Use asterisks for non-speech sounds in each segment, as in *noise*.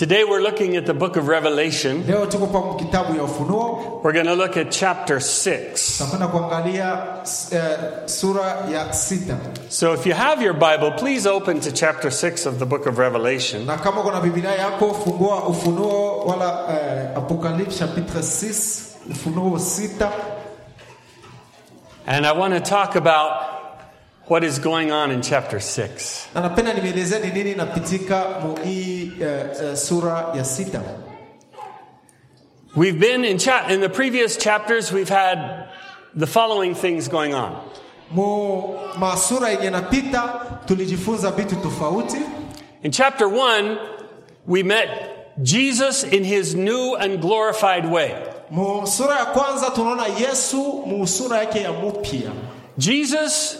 Today we're looking at the book of Revelation. leo tuko kwa kitabu ya ufunuo We're going to look at chapter 6. tutakwenda kuangalia eh, sura ya sita So if you have your Bible, please open to chapter 6 of the book of Revelation. na kama kuna biblia yako fungua ufunuo wala eh, apocalypse chapitre 6 ufunuo sita And I want to talk about what is going on in chapter 6. na napenda nimeelezea ni nini inapitika mu hii eh, eh, sura ya sita We've been in cha- in the previous chapters we've had the following things going on. mu masura yenye napita tulijifunza vitu tofauti In chapter 1, we met Jesus in his new and glorified way. mu sura ya kwanza tunaona yesu mu sura yake ya mupya Jesus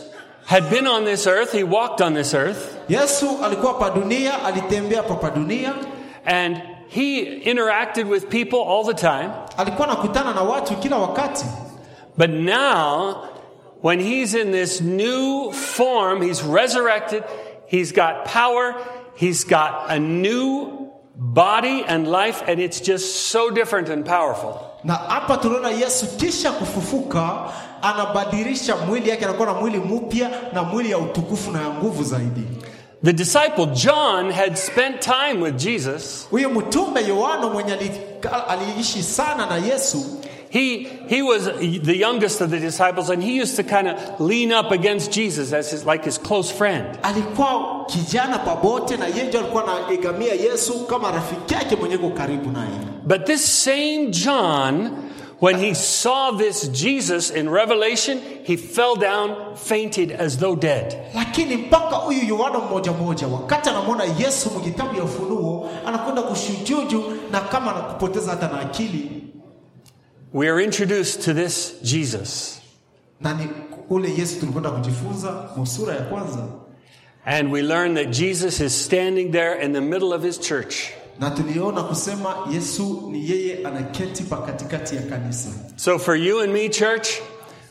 had been on this earth, he walked on this earth, yesu alikuwa pa dunia alitembea pa dunia and he interacted with people all the time. alikuwa anakutana na watu kila wakati But now, when he's in this new form, he's resurrected, he's got power, he's got a new body and life, and it's just so different and powerful. na hapa tunaona yesu kisha kufufuka anabadilisha mwili yake anakuwa na mwili mpya na mwili ya utukufu na ya nguvu zaidi The disciple John had spent time with Jesus. huyu mtume yohano mwenye aliishi sana na yesu He, he was the youngest of the disciples, and he used to kind of lean up against Jesus as his, like his close friend. alikuwa kijana pabote na yeye alikuwa anaegamia yesu kama rafiki yake mwenye karibu naye But this same John, when he saw this Jesus in Revelation, he fell down, fainted as though dead. lakini mpaka huyu yohana mmoja mmoja wakati anamwona yesu mkitabu ya ufunuo anakwenda kushujuju na kama anakupoteza hata na akili We are introduced to this Jesus, na ni ule yesu tulikwenda kujifunza musura ya kwanza and we learn that Jesus is standing there in the middle of his church. Na tuliona kusema yesu ni yeye anaketi pa katikati ya kanisa So for you and me, church,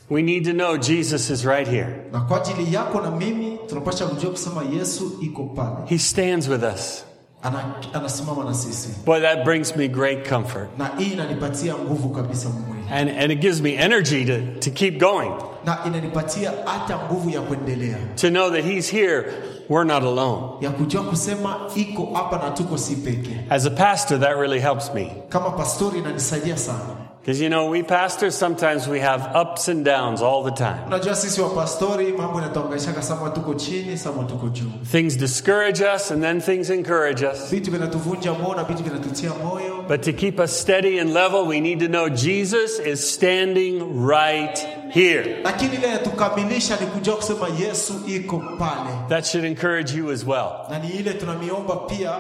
we need to know Jesus is right here. na kwa ajili yako na mimi kujua kusema yesu iko pale He stands with us. Ana, anasimama na sisi Boy, that brings me great comfort. na hii inanipatia nguvu kabisa mwili And, and it gives me energy to, to keep going, na inanipatia hata nguvu ya kuendelea to know that He's here. We're not alone. ya kujua kusema iko hapa na tuko si peke As a pastor, that really helps me. kama pastori inanisaidia sana Because you know, we pastors, sometimes we have ups and downs all the time. unajua sisi wa pastori mambo inatuangaishaka sama tuko chini sama tuko juu Things discourage us and then things encourage us. vitu vinatuvunja moyo na vitu vinatutia moyo But to keep us steady and level, we need to know Jesus is standing right here. lakini ile inatukamilisha ni kujua kusema yesu iko pale That should encourage you as well. na ni ile tunamiomba pia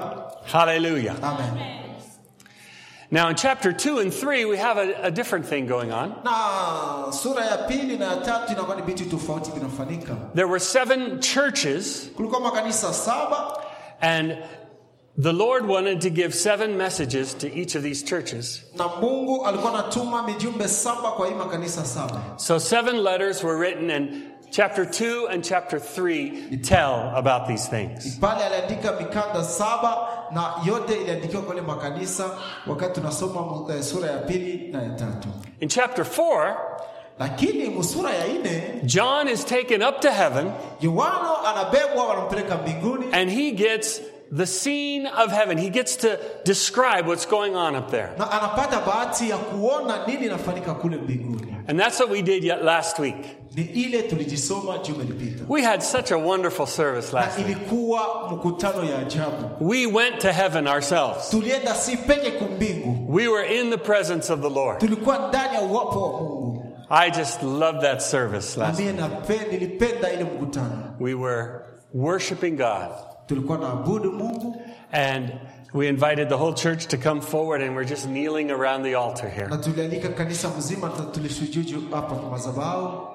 Hallelujah. amen Now, in chapter 2 and 3, we have a, a different thing going on. na sura ya pili na ya tatu inakuwa ni vitu tofauti vinafanyika There were seven churches, kulikuwa makanisa saba and the Lord wanted to give seven messages to each of these churches. na mungu alikuwa anatuma mijumbe saba kwa hii makanisa saba So, seven letters were written, and chapter 2 and chapter 3 tell about these things. pale aliandika mikanda saba na yote iliandikiwa kwa makanisa wakati tunasoma eh, sura ya pili na ya tatu In chapter 4, lakini musura ya ine John is taken up to heaven, yohano anabebwa wanampeleka mbinguni and he gets the scene of heaven. He gets to describe what's going on up there. na anapata bahati ya kuona nini inafanyika kule mbinguni And that's what we did yet last week. Ni ile tulijisoma juma ilipita We had such a wonderful service last week. ilikuwa mkutano ya ajabu We went to heaven ourselves. tulienda si peke kumbingu We were in the presence of the Lord. tulikuwa ndani ya uwapo wa mungu I just loved that service last week. nilipenda ile mkutano We were worshiping God, tulikuwa naabudu mungu and we invited the whole church to come forward, and we're just kneeling around the altar here. na tulialika kanisa mzima na hapa kwa madhabahu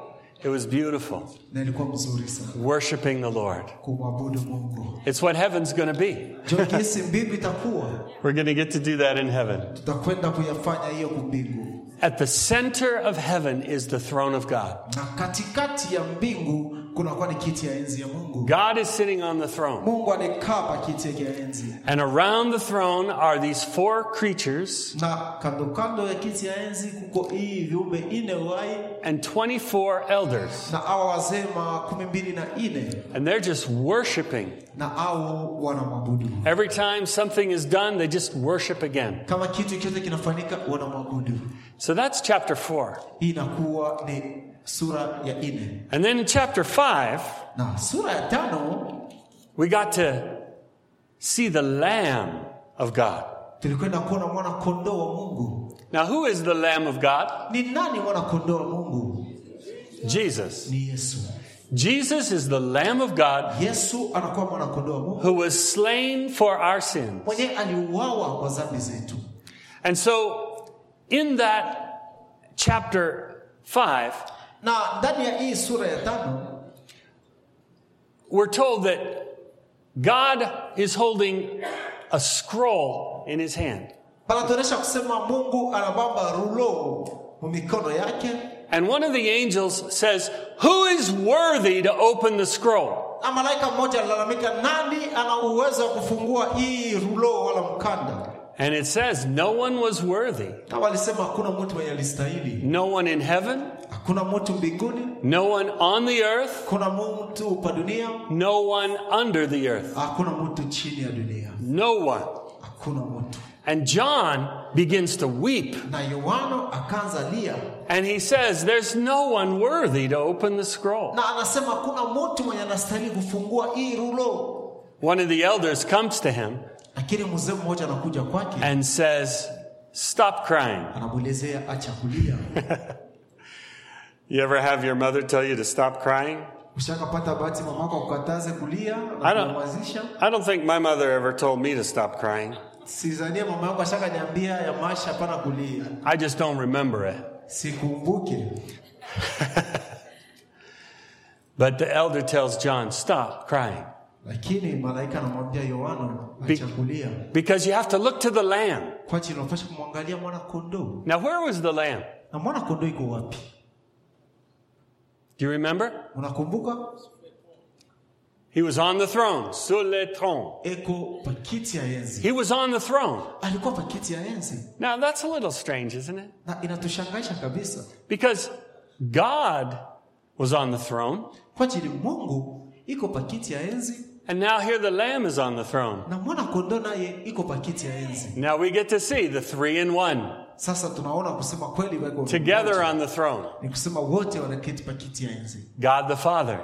It was beautiful, na ilikuwa mzuri sana worshiping the Lord. It's what heaven's going to be. Jo, jinsi mbingu itakuwa, We're going to get to do that in heaven. tutakwenda kuyafanya hiyo kumbingu, At the center of heaven is the throne of God. na katikati ya mbingu kunakuwa ni kiti ya enzi ya Mungu. God is sitting on the throne. Mungu anakaa pa kiti yake ya enzi, And around the throne are these four creatures na kando kando ya kiti ya enzi kuko hii viumbe ine uhai and 24 elders. Na awa wazee makumi mbili na ine And they're just worshiping. na au wanamwabudu. Every time something is done, they just worship again. Kama kitu chote kinafanyika, wanamwabudu. So that's chapter 4. Inakuwa ni sura ya ine, And then in chapter 5, na sura ya tano we got to see the Lamb of God. tulikwenda kuona mwana kondoo wa Mungu. Now, who is the Lamb of God? Ni nani mwana kondoo wa Mungu? Jesus. Ni Yesu. Jesus is the Lamb of God Yesu anakuwa mwana kondoo wa Mungu who was slain for our sins. mwenye aliuawa kwa dhambi zetu, And so, in that chapter 5, na ndani ya hii sura ya tano we're told that God is holding a scroll in his hand. panatuonyesha kusema Mungu anabamba rulo mikono yake, And one of the angels says, Who is worthy to open the scroll? na malaika mmoja alilalamika, nani ana uwezo wa kufungua hii rulo wala mkanda? And it says, No one was worthy. Na walisema hakuna mtu mwenye alistahili, No one in heaven, hakuna mtu mbinguni, no one on the earth, hakuna mtu pa dunia, no one under the earth. hakuna mtu chini ya dunia, No one. And John begins to weep. Na Yohano akaanza lia And he says, There's no one worthy to open the scroll. na anasema hakuna mtu mwenye anastahili kufungua hii rulo, One of the elders comes to him lakini mzee mmoja anakuja kwake and says, Stop crying. *laughs* anamwelezea acha kulia. You ever have your mother tell you to stop crying? Ushakapata bahati mamako akukataze kulia I don't- I don't think my mother ever told me to stop crying. Sizania mama yangu ashaka ya maisha hapana kulia, I just don't remember it. *laughs* But the elder tells John, Stop crying. Lakini malaika anamwambia Yohana Be- acha kulia, Because you have to look to the Lamb. kwa ajili unapaswa kumwangalia mwana kondoo. Now, where was the Lamb? Na mwana kondoo iko wapi? Do you remember? Unakumbuka? He was on the throne, sur le trône. Eko pakiti ya enzi, He was on the throne. alikuwa pakiti ya enzi, Now, that's a little strange, isn't it? na inatushangaisha kabisa, Because God was on the throne, kwa ajili Mungu iko pakiti ya enzi and now here the Lamb is on the throne. na mwana kondoo naye iko pakiti ya enzi. Now we get to see the three in one Sasa tunaona kusema kweli wako together on the throne ni kusema wote wanaketi pakiti ya enzi, God the Father,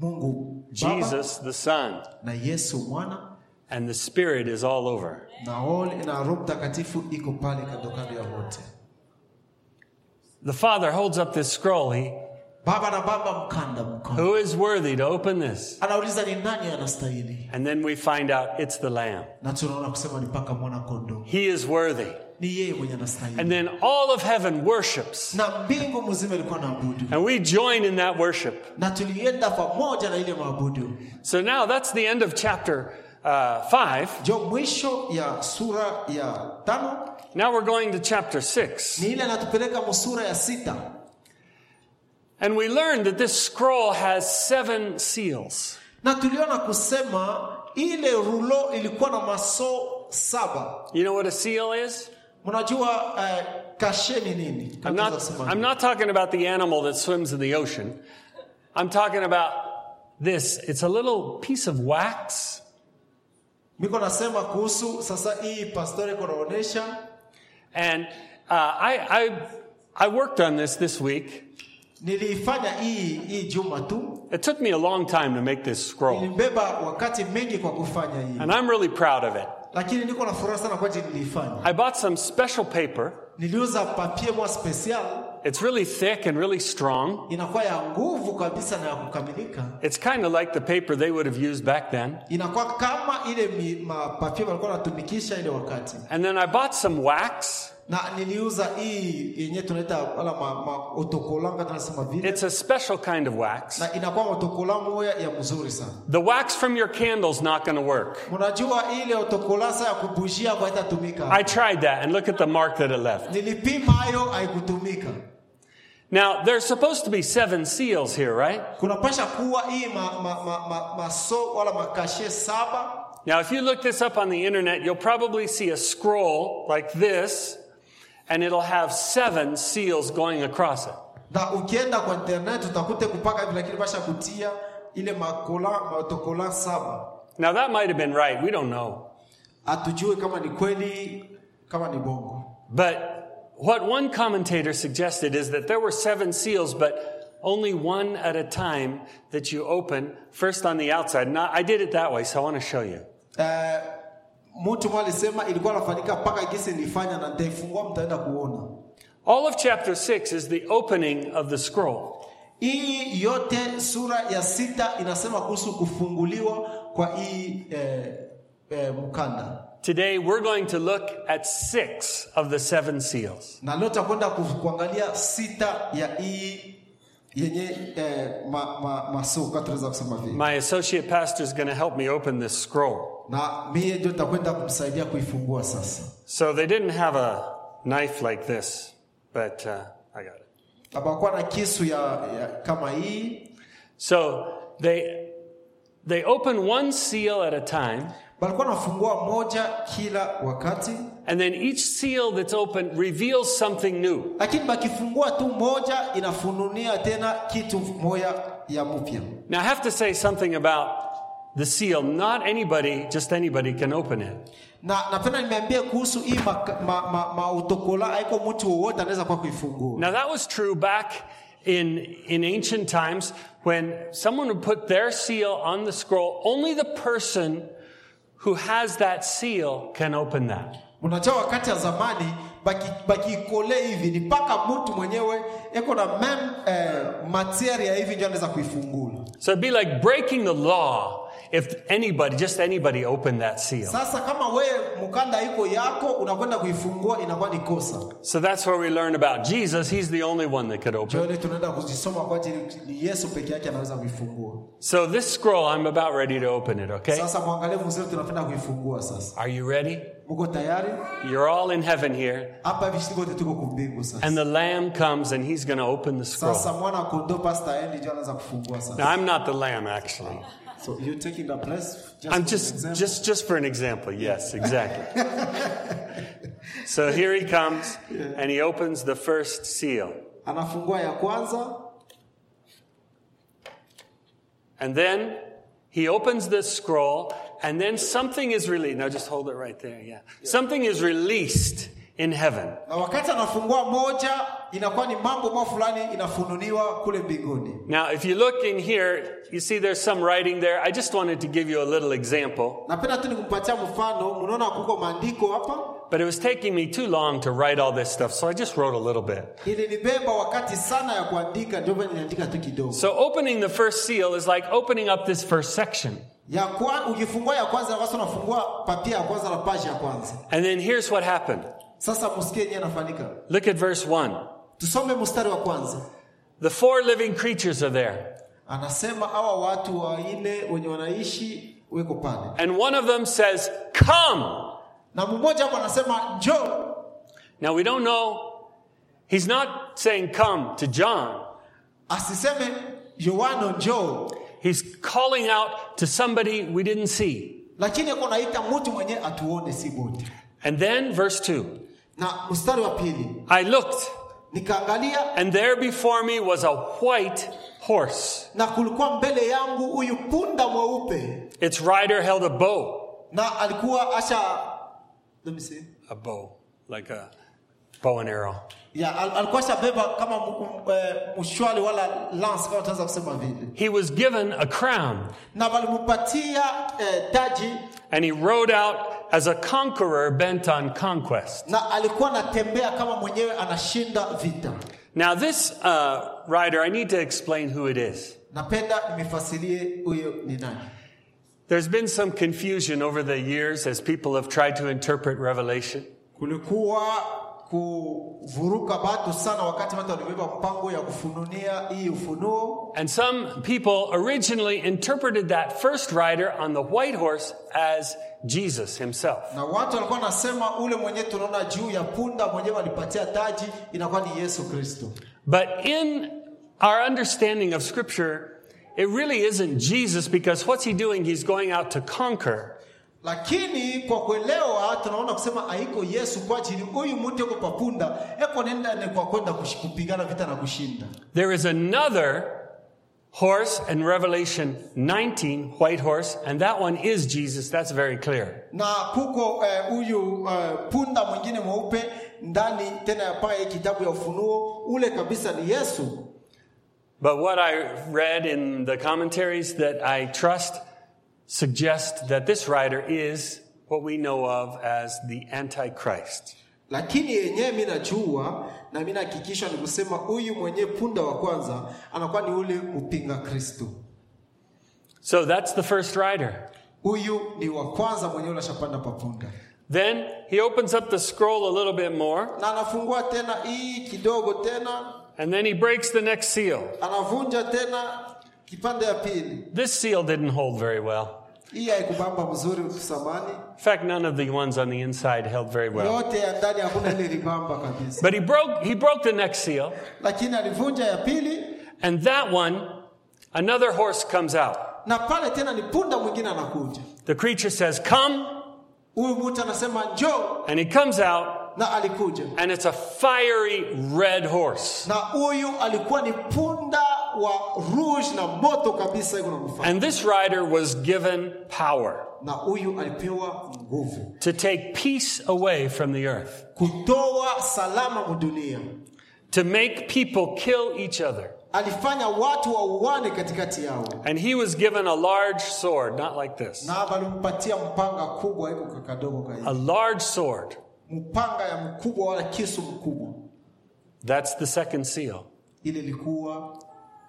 Mungu Jesus the Son, na Yesu mwana and the Spirit is all over. na ole na Roho Mtakatifu iko pale kando kando ya wote. The Father holds up this scroll. He, Baba na baba mkanda mkono, who is worthy to open this? And then we find out it's the Lamb. na ni mpaka mwana He is worthy. Ni yeye mwenye anastahili, And then all of heaven worships. na mbingu mzima ilikuwa na abudu, And we join in that worship. na tulienda pamoja na ile maabudu. So now that's the end of chapter uh, 5. Jo, mwisho ya sura ya tano Now we're going to chapter 6. ni ile anatupeleka musura ya sita, And we learn that this scroll has seven seals. na tuliona kusema ile rulo ilikuwa na maso saba. You know what a seal is? Uh, kashe ni nini? I'm not, I'm not talking about the animal that swims in the ocean. I'm talking about this. It's a little piece of wax. Nasema kuhusu sasa hii iko And uh, I, I, I worked on this this week. niliifanya hii hii juma tu, It took me a long time to make this scroll. nilibeba wakati mengi kwa kufanya hii, And I'm really proud of it. Lakini niko na furaha sana kwa ajili niliifanya. I bought some special paper. Niliuza mwa special, It's really thick and really strong. inakuwa ya nguvu kabisa na ya kukamilika. It's kind of like the paper they would have used back then. Inakuwa kama ile mi- walikuwa wanatumikisha ile wakati. And then I bought some wax na niliuza hii yenye tunaita wala ma, ma otokolanga tunasema vile It's a special kind of wax. na inakuwa otokola moya ya mzuri sana The wax from your candle's not going to work. mnajua ile otokolasa ya kubujia kwa itatumika I tried that and look at the mark that it left. nilipima hayo haikutumika Now, there's supposed to be seven seals here, right? kunapasha kuwa hii ma, ma, ma, ma, maso wala makashe saba Now, if you look this up on the internet, you'll probably see a scroll like this, and it'll have seven seals going across it. na ukienda kwa internet utakute kupaka pasha kutia ile makola maotokola saba Now, that might have been right. We don't know. hatujue kama ni kweli kama ni bongo But what one commentator suggested is that there were seven seals, but only one at a time that you open, first on the outside. Now, I did it that way, so I want to show you. Eh, mtu alisema ilikuwa nafanyika mpaka gisi nilifanya na nitaifungua mtaenda kuona All of chapter 6 is the opening of the scroll. hii yote sura ya sita inasema kuhusu kufunguliwa kwa hii eh, eh, mkanda Today, we're going to look at six of the seven seals. na leo tutakwenda kuangalia sita ya hii yenye eh, ma, tunaweza kusema vile My associate pastor is going to help me open this scroll. Na mie ndio nitakwenda kumsaidia kuifungua sasa. So they didn't have a knife like this, but uh, I got it. abakuwa na kisu ya, ya kama hii. So they they open one seal at a time, balikuwa nafungua moja kila wakati. And then each seal that's open reveals something new. lakini bakifungua tu moja inafununia tena kitu moya ya mpya Now I have to say something about the seal. Not anybody, just anybody, can open it. na napenda nimeambia kuhusu hii mautokola ma, ma, mautokola, haiko mtu wowote anaweza kuwa kuifungua Now that was true back in in ancient times when someone would put their seal on the scroll. Only the person who has that seal can open that. unajua wakati ya zamani baki- hivi ni mpaka mtu mwenyewe eko na mem eh, materia hivi ndio anaweza kuifungula So it'd be like breaking the law if anybody, just anybody, opened that seal. sasa kama mkanda iko yako unakwenda kuifungua inakuwa ni kosa So that's where we learn about Jesus. He's the only one that could open. jioni tunaenda kuzisoma kwa ajili ni yesu peke yake anaweza kuifungua So this scroll, I'm about ready to open it. Okay? sasa mwangalie mzuri tunapenda kuifungua sasa Are you ready? mko tayari You're all in heaven here, hapa hivi wote tuko kumbingu sasa and the Lamb comes and he's going to open the sasa scroll. mwana kondoo pasta endi ndio anaweza kufungua Now I'm not the Lamb, actually. So you're taking the place just I'm for just just just for an example. Yes, exactly. *laughs* so here he comes, and he opens the first seal, anafungua ya kwanza and then he opens this scroll, and then something is released. Now just hold it right there. Yeah, something is released in heaven. na wakati anafungua moja inakuwa ni mambo mao fulani inafununiwa kule mbinguni Now, if you look in here, you see there's some writing there. I just wanted to give you a little example, napenda tu nikumpatia mfano mnaona kuko maandiko hapa but it was taking me too long to write all this stuff, so I just wrote a little bit. ilinibeba wakati sana ya kuandika ndio maana niliandika tu kidogo So opening the first seal is like opening up this first section. ya kwa, ukifungua ya kwanza basi unafungua papia ya kwanza na paji ya kwanza And then here's what happened. Sasa msikie yenyewe anafanyika Look at verse 1. tusome mstari wa kwanza. The four living creatures are there, anasema hawa watu wenye wanaishi weko pale. And one of them says, Come! na mmoja hapo anasema njoo. Now we don't know, he's not saying come to John. asiseme yohano njoo. He's calling out to somebody we didn't see. lakini naita mtu mwenye atuone si wote. And then verse 2 na mstari wa pili I looked, nikaangalia and there before me was a white horse. na kulikuwa mbele yangu huyu punda mweupe Its rider held a bow. na alikuwa asha let me see. A bow, like a bow and arrow. ya al, alikuwa ashabeba kama m- m- mshwali wala lance kama tunaweza kusema vile He was given a crown, na walimpatia taji and he rode out as a conqueror bent on conquest. na alikuwa anatembea kama mwenyewe anashinda vita Now, this uh, rider, I need to explain who it is. napenda nimefasilie huyo ni nani There's been some confusion over the years as people have tried to interpret Revelation. kulikuwa kuvuruka batu sana wakati watu walibeba mpango ya kufununia hii ufunuo And some people originally interpreted that first rider on the white horse as Jesus himself. na watu walikuwa nasema ule mwenyewe tunaona juu ya punda mwenyewe alipatia taji inakuwa ni yesu kristo But in our understanding of Scripture, it really isn't Jesus because what's he doing? He's going out to conquer. Lakini kwa kuelewa tunaona kusema haiko yesu kwa ajili huyu mtu yuko kwa punda eko nenda ni kwa kwenda kupigana vita na kushinda There is another horse in Revelation 19, white horse, and that one is Jesus. That's very clear. na kuko eh, huyu eh, punda mwingine mweupe ndani tena ya hii kitabu ya ufunuo ule kabisa ni yesu But what I read in the commentaries that I trust suggest that this writer is what we know of as the Antichrist. lakini yenyewe mi najua na mi ni kusema huyu mwenyewe punda wa kwanza anakuwa ni ule mpinga kristo So that's the first rider. huyu ni wa kwanza mwenyewe unashapanda papunda Then he opens up the scroll a little bit more, na anafungua tena hii kidogo tena and then he breaks the next seal. anavunja tena kipande ya pili. This seal didn't hold very well. hii haikubamba mzuri samani. In fact, none of the ones on the inside held very well. yote ya ndani hakuna ile libamba kabisa. But he broke, he broke the next seal, lakini alivunja ya pili. And that one, another horse comes out. na pale tena ni punda mwingine anakuja. The creature says, Come, huyu mtu anasema njoo. And he comes out, and it's a fiery red horse. Na huyu alikuwa ni punda wa rouge na moto kabisa iko And this rider was given power na huyu alipewa nguvu. to take peace away from the earth, kutoa salama mudunia to make people kill each other. alifanya watu wauane katikati yao. And he was given a large sword, not like this, na walimpatia mpanga kubwa iko kakadogo a large sword. mpanga ya mkubwa wala kisu mkubwa. That's the second seal. ile ilikuwa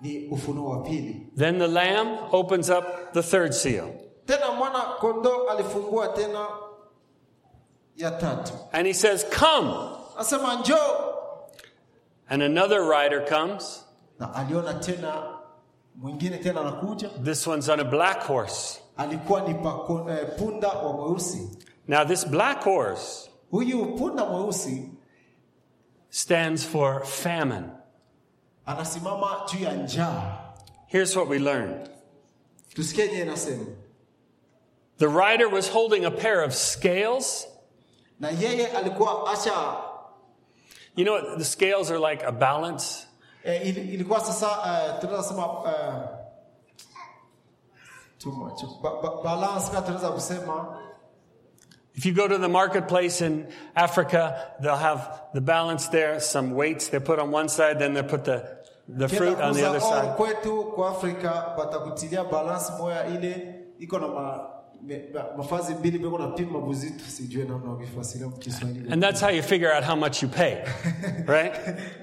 ni ufunuo wa pili Then the lamb opens up the third seal. tena mwana kondoo alifungua tena ya tatu And he says, Come. asema njoo And another rider comes. na aliona tena mwingine tena anakuja This one's on a black horse. alikuwa ni eh, punda wa mweusi Now, this black horse huyu punda mweusi stands for famine. Anasimama juu ya njaa. Here's what we learned. Tusikie inasema the rider was holding a pair of scales. na yeye alikuwa acha You know, the scales are like a balance. eh, ilikuwa sasa eh, tunaweza sema eh, too much. Ba, ba, balance kama tunaweza kusema. If you go to the marketplace in Africa, they'll have the balance there, some weights they put on one side, then they put the, the fruit on the other oh, side. kwetu kwa Afrika batakutilia balance moya ile iko na ma, me, ma, mafazi mbili beko na buzito sijue namna ukifasiria mkiswahili And that's how you figure out how much you pay, *laughs* right?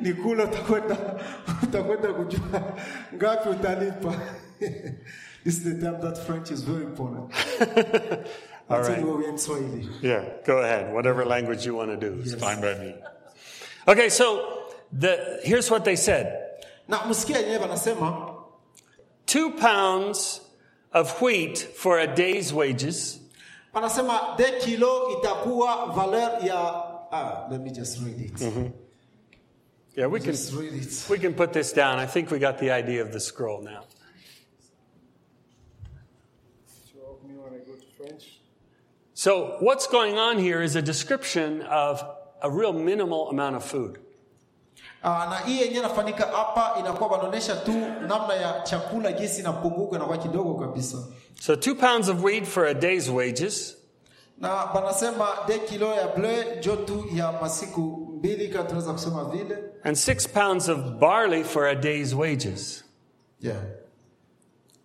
ni kula utakwenda utakwenda kujua ngapi utalipa *laughs* this is the time that french is very important *laughs* All right. anyway we in swahili Yeah, go ahead. Whatever language you want to do is fine by me. Okay, so the, here's what they said na yenyewe wanasema two pounds of wheat for a day's wages, wanasema de kilo itakuwa valeur ya ah, let me just read it yeah, we can, just read it we can put this down. I think we got the idea of the scroll now. So, what's going on here is a description of a real minimal amount of food. Ah, na hii yenyewe inafanyika hapa inakuwa wanaonyesha tu namna ya chakula jinsi inapunguka inakuwa kidogo kabisa. So, two pounds of wheat for a day's wages, na banasema de kilo ya ble jo tu ya masiku mbili kama tunaweza kusema vile. And six pounds of barley for a day's wages. yeah.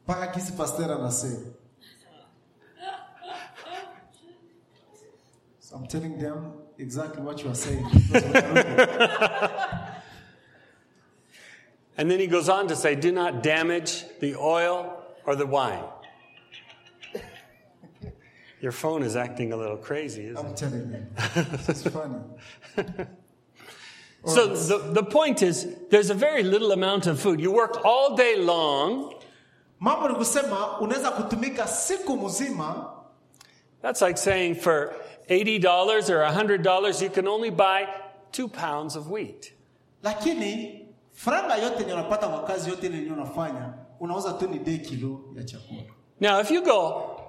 mpaka kisi pasteur anasema. So I'm telling them exactly what you are saying *laughs* And then he goes on to say, Do not damage the oil or the wine. Your phone is acting a little crazy, isn't it? I'm telling you it's funny? *laughs* So the, the point is, there's a very little amount of food. You work all day long. mambo ni kusema unaweza kutumika siku mzima That's like saying for $80 or $100, you can only buy two pounds of wheat. lakini franga yote yenye unapata kwa kazi yote ile unafanya unauza tu ni de kilo ya chakula. Now, if you go,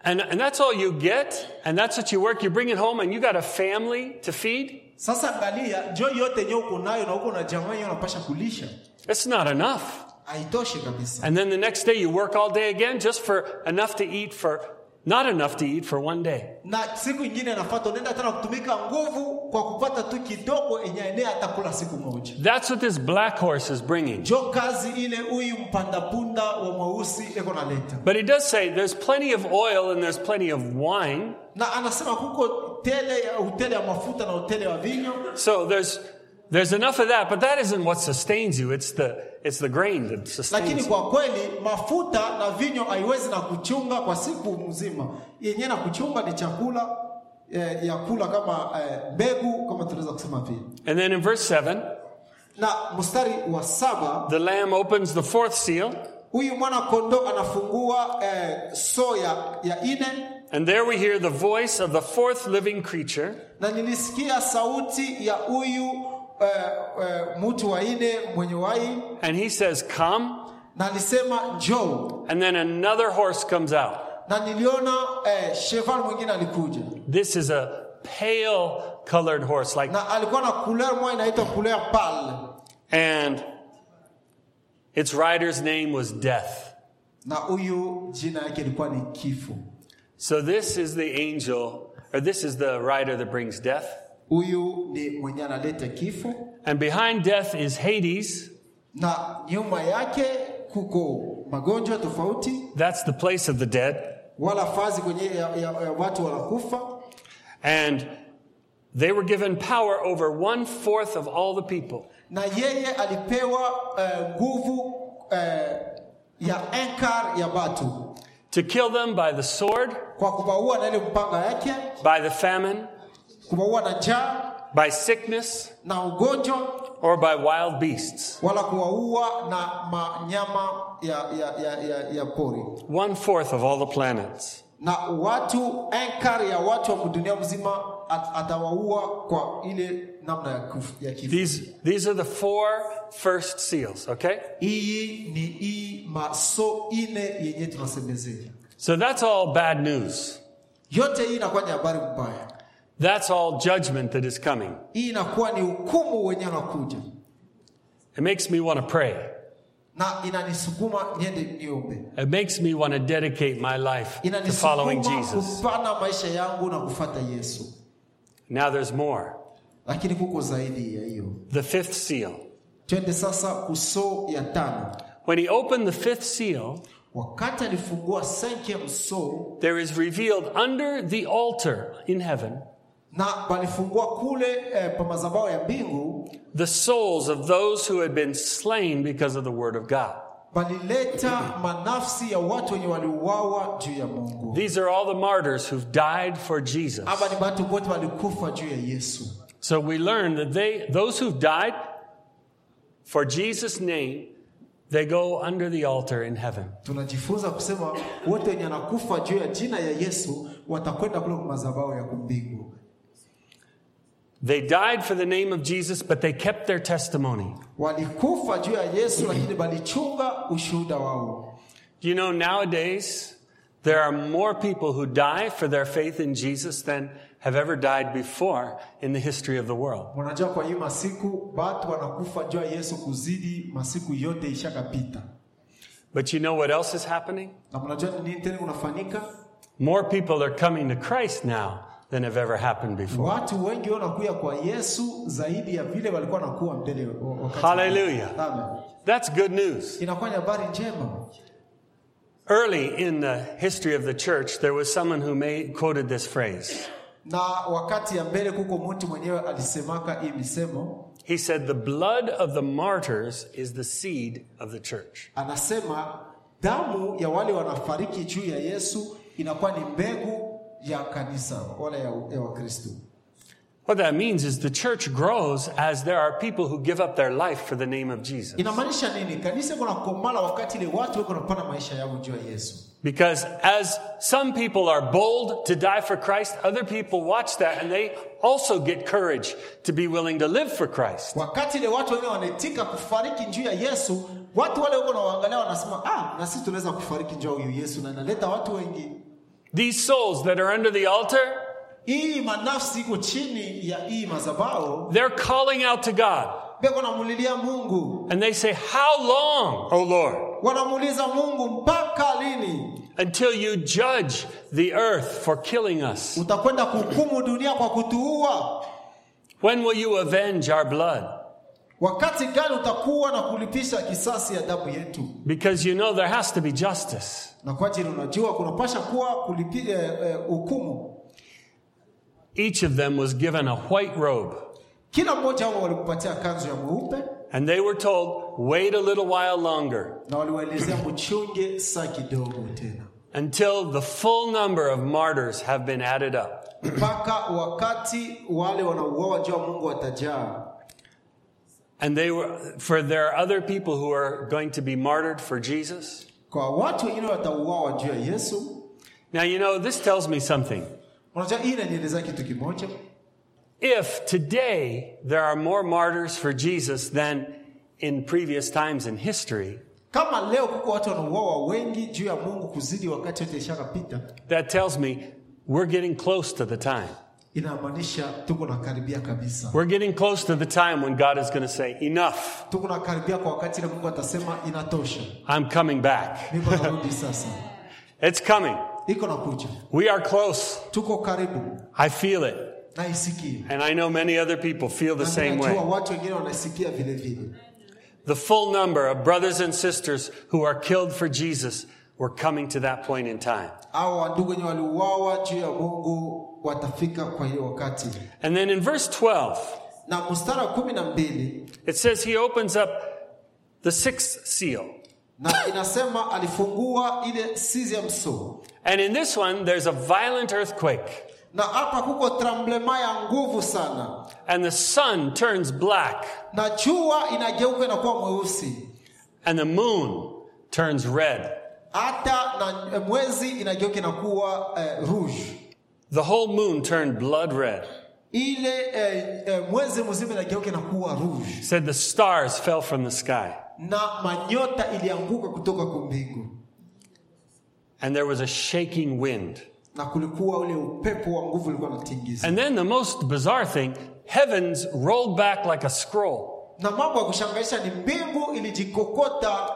and, and that's all you get, and that's what you work, you bring it home, and you got a family to feed, sasa angalia jo yote yenye uko nayo na uko na jamaa yenye unapasha kulisha. It's not enough. haitoshi kabisa. And then the next day you work all day again just for enough to eat for, not enough to eat for one day. na siku ingine nafata unaenda tena kutumika nguvu kwa kupata tu kidogo yenye enee atakula siku moja That's what this black horse is bringing. jo kazi ile huyu mpandapunda wa mweusi eko naleta But he does say there's plenty of oil and there's plenty of wine. na anasema kuko tele ya hoteli ya mafuta na hoteli ya vinyo So there's, there's enough of that, but that isn't what sustains you. It's the, it's the grain that sustains lakini kwa kweli mafuta na vinyo haiwezi na kuchunga kwa siku mzima. Yenye na kuchunga ni chakula eh, ya kula kama eh, mbegu kama tunaweza kusema vile. And then in verse 7, na mstari wa saba the lamb opens the fourth seal, huyu mwana kondoo anafungua eh, soya ya ine. And there we hear the voice of the fourth living creature. na nilisikia sauti ya huyu mtu wa ine mwenye wai And he says, Come. na alisema njoo And then another horse comes out. na niliona eh, cheval mwingine alikuja This is a pale colored horse, like, na alikuwa na couleur moja inaitwa couleur pale and its rider's name was Death. na huyu jina yake ilikuwa ni kifo So this is the angel, or this is the rider that brings death. Huyu ni mwenye analeta kifo And behind death is Hades. na nyuma yake kuko magonjwa tofauti That's the place of the dead. wala fazi kwenye ya, ya, ya watu wanakufa And they were given power over one fourth of all the people. na yeye alipewa eh, nguvu eh, ya enkar ya batu To kill them by the sword, kwa kubaua na ile mpanga yake by the famine, na njaa by sickness, na ugonjwa or by wild beasts. wala kuwaua na manyama ya, ya, ya, ya, ya pori One fourth of all the planets. na watu enkar ya watu wa dunia mzima at, atawaua kwa ile namna ya, kuf, ya kifo These, these are the four first seals, okay? hii ni hii maso ine yenye tunasemezea So that's all bad news. yote hii inakuwa ni habari mbaya That's all judgment that is coming. hii inakuwa ni hukumu wenye unakuja It makes me want to pray. na inanisukuma niende niombe It makes me want to dedicate my life to following Jesus. kupana maisha yangu na kufata yesu Now there's more. lakini kuko zaidi ya hiyo The fifth seal. twende sasa kusoo ya tano When he opened the fifth seal, wakati alifungua cinquième soo there is revealed under the altar in heaven na walifungua kule eh, pa mazabao ya mbingu the souls of those who had been slain because of the word of God. walileta manafsi ya watu wenye waliuawa juu ya mungu These are all the martyrs who've died for Jesus. ama ni watu wote walikufa juu ya yesu So we learn that they, those who've died for Jesus' name, they go under the altar in heaven. They died for the name of Jesus, but they kept their testimony. walikufa juu ya yesu lakini walichunga ushuhuda wao Do you know nowadays there are more people who die for their faith in Jesus than have ever died before in the history of the world? unajua kwa hii masiku batu wanakufa juu ya yesu kuzidi masiku yote ishakapita But you know what else is happening? na mnajua ni nini tena unafanyika More people are coming to Christ now than have ever happened before. watu wengi wanakuya kwa yesu zaidi ya vile walikuwa nakuwa mbele Hallelujah. Amen. That's good news. inakuwa ni habari njema Early in the history of the church, there was someone who made, quoted this phrase. na wakati ya mbele kuko mtu mwenyewe alisemaka hii misemo He said, The blood of the martyrs is the seed of the church. anasema damu ya wale wanafariki juu ya yesu inakuwa ni mbegu ya kanisa wala ya, wakristo What that means is the church grows as there are people who give up their life for the name of Jesus. inamaanisha nini kanisa kuna wakati ile watu weko napana maisha yao juu ya yesu Because as some people are bold to die for Christ, other people watch that and they also get courage to be willing to live for Christ. wakati ile watu wengine wanaitika kufariki njuu ya yesu watu wale nawaangalia wanasema ah, na sisi tunaweza kufariki njuu ya yesu na inaleta watu wengi These souls that are under the altar, hii manafsi iko chini ya hii mazabao they're calling out to God. Beko namulilia mungu. And they say, How long, O Lord, wanamuuliza mungu mpaka lini? until you judge the earth for killing us? utakwenda kuhukumu dunia kwa kutuua? When will you avenge our blood? Wakati gani utakuwa na kulipisha kisasi ya damu yetu? Because you know there has to be justice. na kwa ajili unajua kunapasha kuwa kulipi- eh, eh, hukumu. Each of them was given a white robe, kila mmoja wao walikupatia kanzu ya mweupe. And they were told, Wait a little while longer. Na waliwaelezea mchunge saa kidogo tena. Until the full number of martyrs have been added up. mpaka wakati wale wanauawa juu ya mungu watajaa And they were, for there are other people who are going to be martyred for Jesus. kwa watu wengine watauawa juu ya yesu Now, you know, this tells me something. unajua hii inanielezea kitu kimoja If today there are more martyrs for Jesus than in previous times in history, kama leo kuko watu wanauawa wengi juu ya mungu kuzidi wakati yote ishakapita that tells me we're getting close to the time. Inamaanisha tuko na kabisa We're getting close to the time when God is going to say, Enough, tuko na kwa wakati ile mungu atasema inatosha I'm coming back. niko narudi sasa *laughs* It's coming. iko We are close. tuko karibu I feel it. naisikia And I know many other people feel the same way. watu wengine wanasikia vile vile The full number of brothers and sisters who are killed for Jesus were coming to that point in time. au wandugu wenye waliuawa juu ya mungu watafika kwa hiyo wakati. And then in verse 12, na mstari wa kumi na mbili it says he opens up the sixth seal. na inasema alifungua ile ya And in this one, there's a violent earthquake, na hapa kuko tremblema ya nguvu sana. And the sun turns black, na jua inageuka mweusi. And the moon turns red. hata na mwezi inageuka eh, rouge The whole moon turned blood red. eh, eh, mwezi mzima inageuka inakuwa rouge It said the stars fell from the sky, na manyota ilianguka kutoka kwa mbingu and there was a shaking wind. na kulikuwa ule upepo wa nguvu ulikuwa unatingiza And then the most bizarre thing heavens rolled back like a scroll. na mambo ya kushangaisha ni mbingu ilijikokota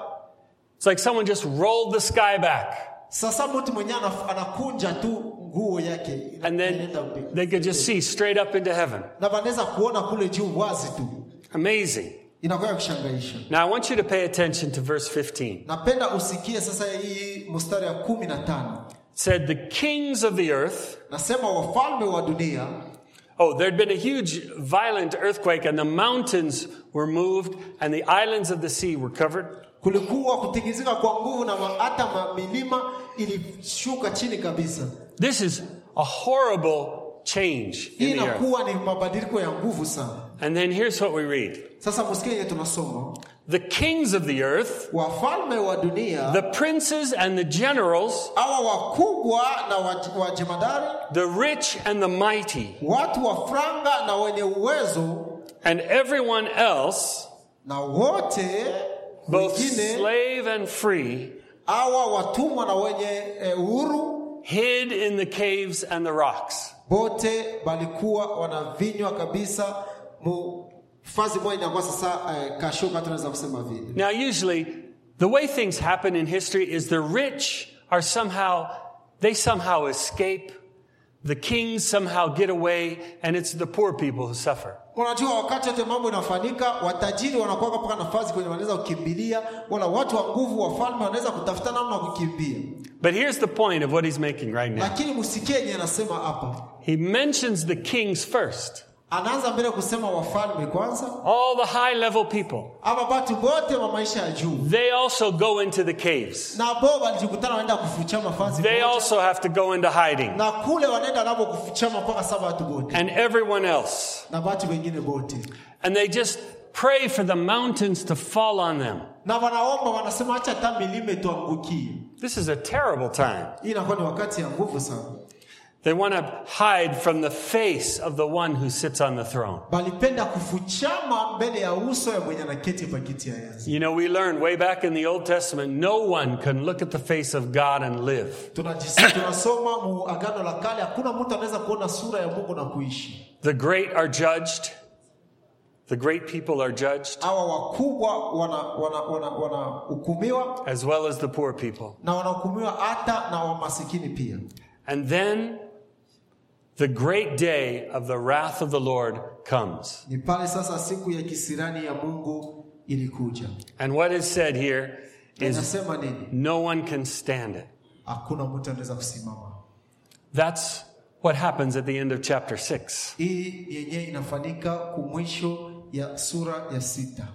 It's like someone just rolled the sky back, sasa mtu mwenyewe anakunja tu nguo yake and then they could just see straight up into heaven. na wanaweza kuona kule juu wazi tu Amazing. inakuwa ya kushangaisha Now I want you to pay attention to verse 15. napenda usikie sasa hii mstari ya kumi It said, The kings of the earth, nasema wafalme wa dunia oh, there'd been a huge violent earthquake, and the mountains were moved, and the islands of the sea were covered. Kulikuwa kwa nguvu na hata milima ilishuka chini kabisa. This is a horrible change hii in the earth. inakuwa ni mabadiliko ya nguvu sana. And then here's what we read. Sasa musikie tunasoma. The kings of the earth, wafalme wa dunia the princes and the generals, hawa wakubwa na waj- wajemadari the rich and the mighty, watu wa franga na wenye uwezo and everyone else, both wengine slave and free, hawa watumwa na wenye uhuru hid in the caves and the rocks. bote balikuwa wanavinywa kabisa mu fazi moja inakuwa sasa kashoka tunaweza kusema vile Now, usually, the way things happen in history is the rich are somehow, they somehow escape, the kings somehow get away, and it's the poor people who suffer. Unajua wakati mambo inafanyika watajiri wanakuwa mpaka nafasi kwenye wanaweza kukimbilia wala watu wa nguvu wafalme wanaweza kutafuta namna kukimbia But here's the point of what he's making right now. lakini msikie anasema hapa He mentions the kings first. Anaanza mbele kusema wafalme kwanza all the high level people. ama batu bote wa maisha ya juu They also go into the caves. na bo walijikutana kufucha mafazi They also have to go into hiding. na kule wanaenda nabo kufuchama mpaka saba watu bote And everyone else. na batu wengine bote And they just pray for the mountains to fall on them. na wanaomba wanasema acha hata milime tuangukie This is a terrible time. inakuwa ni wakati ya nguvu sana They want to hide from the face of the one who sits on the throne. balipenda kufuchama mbele ya uso ya mwenye anaketi pa kiti ya enzi You know, we learned way back in the Old Testament no one can look at the face of God and live. Tunajisi- tunasoma mu agano la kale hakuna mtu anaweza kuona sura ya mungu na kuishi The great are judged, the great people are judged, as well as the poor people. na wanahukumiwa hata na wamasikini pia And then the great day of the wrath of the Lord comes. ni pale sasa siku ya kisirani ya mungu ilikuja And what is said here is no one can stand it. hakuna mtu anaweza kusimama That's what happens at the end of chapter 6. hii yenyewe inafanyika kumwisho ya sura ya sita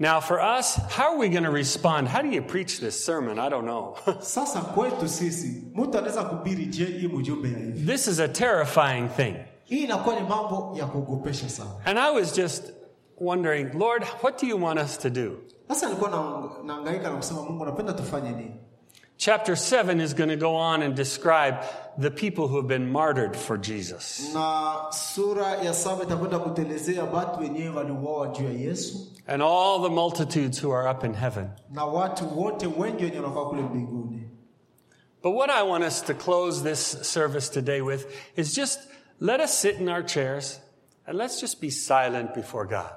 Now, for us, how are we going to respond? How do you preach this sermon? I don't know. *laughs* sasa kwetu sisi mtu anaweza kubiri je hii mjumbe ya hivi this is a terrifying thing. hii inakuwa ni mambo ya kuogopesha sana And I was just wondering, Lord, what do you want us to do? sasa nilikuwa na- na kusema mungu napenda tufanye nini Chapter 7 is going to go on and describe the people who have been martyred for Jesus. na sura ya saba itakwenda kutelezea watu wenyewe waliuawa juu ya yesu And all the multitudes who are up in heaven. na watu wote wengi wenye wanakuwa kule mbinguni But what I want us to close this service today with is just let us sit in our chairs and let's just be silent before God.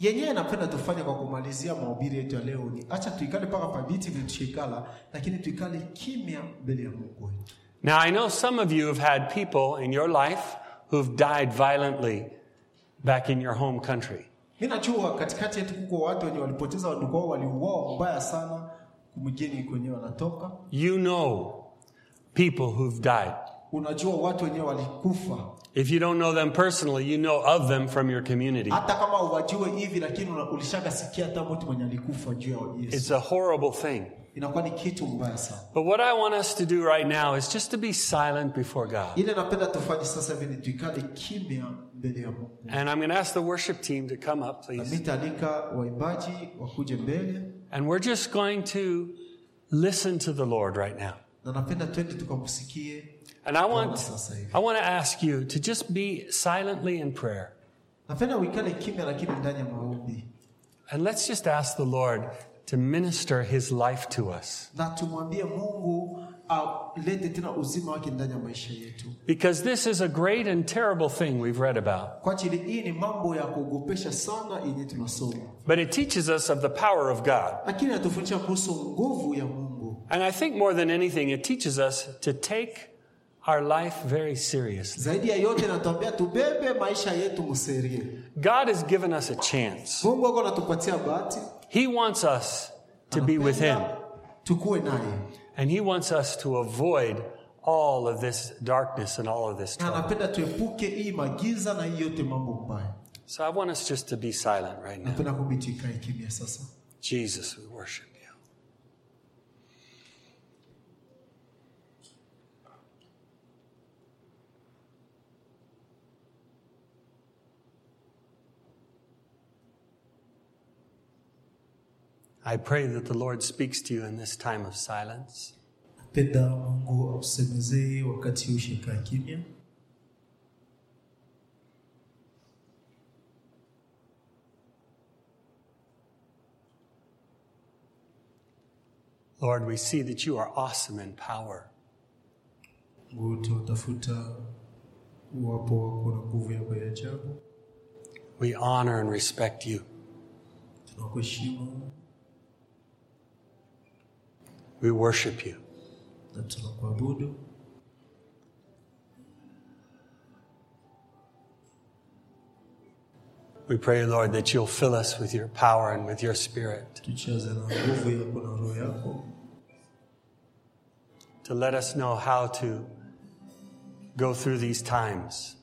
Yenyewe napenda tufanye kwa kumalizia mahubiri yetu ya leo ni acha tuikale mpaka pabiti vile tushikala lakini tuikale kimya mbele ya mungu wetu Now, I know some of you have had people in your life who've died violently back in your home country. mi najua katikati yetu kuko watu wenye walipoteza wadugu wao waliuawa mbaya sana mjini kwenyewe wanatoka You know people who've died. unajua watu wenyewe walikufa If you don't know them personally, you know of them from your community. hata kama uwajue hivi lakini ulishakasikia hata mtu mwenye alikufa juu ya yesu It's a horrible thing. inakuwa ni kitu mbaya sana But what I want us to do right now is just to be silent before God. ile napenda tufanye sasa hivi ni tuikale kimya mbele ya mungu And I'm going to ask the worship team to come up, please. mitaalika waimbaji wakuje mbele And we're just going to listen to the Lord right now. na napenda twende tukamsikie And I want, I want to ask you to just be silently in prayer. napenda uikale kimya lakini ndani ya maombi And let's just ask the Lord to minister his life to us. na tumwambie mungu alete tena uzima wake ndani ya maisha yetu Because this is a great and terrible thing we've read about. kwa ajili hii ni mambo ya kuogopesha sana yenye tunasoma But it teaches us of the power of God. lakini natufundisha kuhusu nguvu ya mungu And I think more than anything, it teaches us to take our life very seriously. zaidi ya yote natuambia tubebe maisha yetu mserie God has given us a chance. mungu ako anatupatia bahati He wants us to be with Him. naye And He wants us to avoid all of this darkness and all of this trouble. anapenda tuepuke hii magiza na hii yote mambo mbaya So I want us just to be silent right now. napenda kubitika kimya sasa Jesus, we worship you. I pray that the Lord speaks to you in this time of silence. napenda mungu ausemezee wakati ushikaa kimya Lord, we see that you are awesome in power. mungu tunatafuta uwapo wako na nguvu yako ya ajabu We honor and respect you. We worship you. We pray, Lord, that you'll fill us with your power and with your spirit tuchaze na nguvu yako na roho yako to let us know how to go through these times.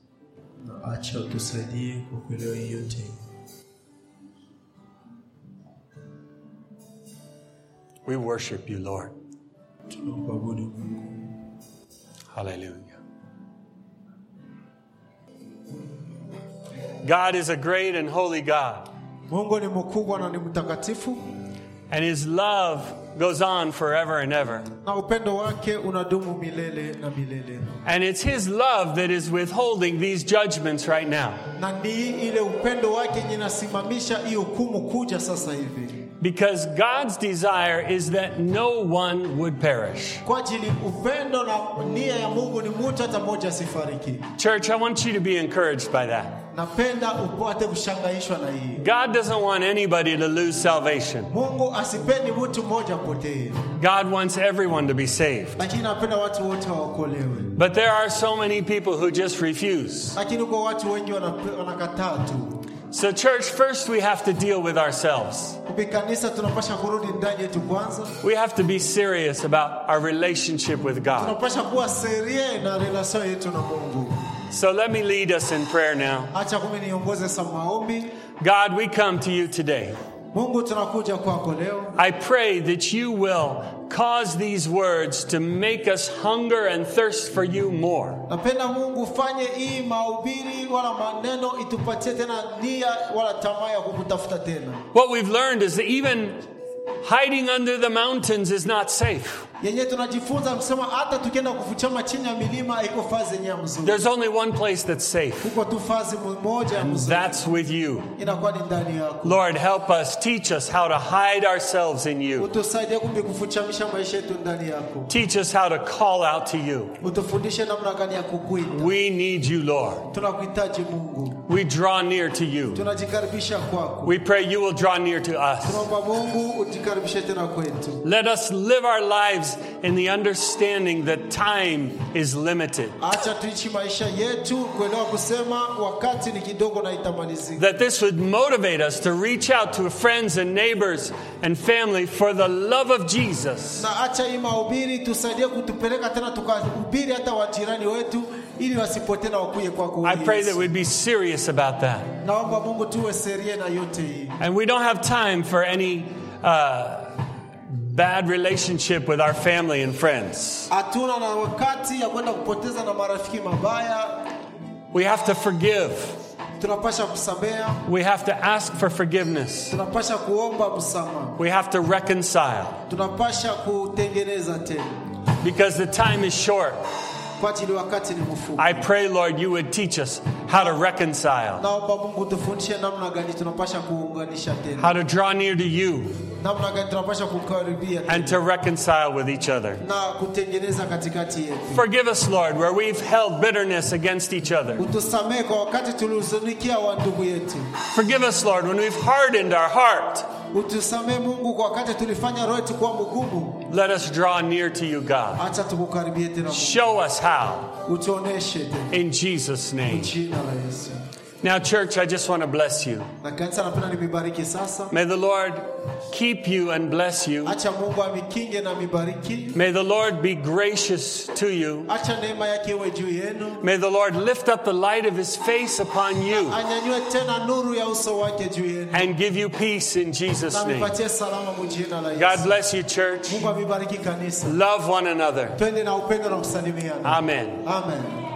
We worship you, Lord. Hallelujah. God is a great and holy God, Mungu ni mkubwa na ni mtakatifu and His love goes on forever and ever. na upendo wake unadumu milele na milele, And it's His love that is withholding these judgments right now. Na ni ile upendo wake yenye inasimamisha hii hukumu kuja sasa hivi, Because God's desire is that no one would perish. kwa ajili upendo na nia ya Mungu ni mtu hata mmoja asifariki. Church, I want you to be encouraged by that. Napenda upate kushangaishwa na hii. God doesn't want anybody to lose salvation. Mungu asipendi mtu mmoja apotee, God wants everyone to be saved. lakini anapenda watu wote waokolewe. But there are so many people who just refuse. Lakini kwa watu wengi wanape- wanakataa tu. So, church, first we have to deal with ourselves. Kupi kanisa tunapasha kurudi ndani yetu kwanza, We have to be serious about our relationship with God. tunapasha kuwa serie na relasio yetu na Mungu. So, let me lead us in prayer now. Acha kumi niongoze sa maombi. God, we come to you today. Mungu, tunakuja kwako leo. I pray that you will cause these words to make us hunger and thirst for you more. Napenda Mungu ufanye hii mahubiri wala maneno itupatie tena nia wala tamaa ya kukutafuta tena. What we've learned is that even hiding under the mountains is not safe. Yenye tunajifunza kusema hata tukienda kufuchama chini ya milima iko fazi yenyewe mzuri. There's only one place that's safe, Kuko tu fazi moja mzuri. that's with you. Inakuwa ni ndani yako. Lord, help us, teach us how to hide ourselves in you. Utusaidie kumbe kufuchamisha maisha yetu ndani yako. Teach us how to call out to you. Utufundishe namna gani ya kukuita. We need you, Lord. Tunakuhitaji Mungu. We draw near to you. Tunajikaribisha kwako. We pray you will draw near to us. Tunaomba Mungu tena kwetu. Let us live our lives in the understanding that time is limited. Acha tuishi maisha yetu kuelewa kusema wakati ni kidogo na itamalizika. That this would motivate us to reach out to friends and neighbors and family for the love of Jesus. Na acha hii mahubiri tusaidie kutupeleka tena tukahubiri hata wajirani wetu ili wasipotee na wakuye kwako. I pray that we'd be serious about that. Naomba Mungu tuwe serie na yote hii. And we don't have time for any uh, bad relationship with our family and friends. Hatuna na wakati ya kwenda kupoteza na marafiki mabaya. We have to forgive. We have to ask for forgiveness. tunapasha kuomba msamaha, We have to reconcile tunapasha kutengeneza tena, because the time is short. kwa ajili wakati ni mfupi. I pray, Lord, you would teach us how to reconcile, Naomba Mungu tufundishe namna gani tunapasha kuunganisha tena, how to draw near to you, namna gani tunapasha kukaribia tena and to reconcile with each other. na kutengeneza katikati yetu. Forgive us, Lord, where we've held bitterness against each other. Utusamehe kwa wakati tulihuzunikia wa ndugu yetu. Forgive us, Lord, when we've hardened our heart. Utusamehe Mungu kwa wakati tulifanya roho yetu kuwa mgumu. Let us draw near to you, God. Acha tukukaribie tena Mungu. Show us how. In Jesus' name. Jina la Yesu. Now, church, I just want to bless you. Na kanisa napenda nimibariki sasa. May the Lord keep you and bless you. Acha Mungu amikinge na mibariki. May the Lord be gracious to you. Acha neema yake iwe juu yenu. May the Lord lift up the light of his face upon you Anyanyue tena nuru ya uso wake juu yenu. and give you peace in Jesus' Na name. mipatie salama mu jina la God bless you, church. Mungu amibariki kanisa. Love one another. Twende na upendo na kusalimiana. Amen. Amen.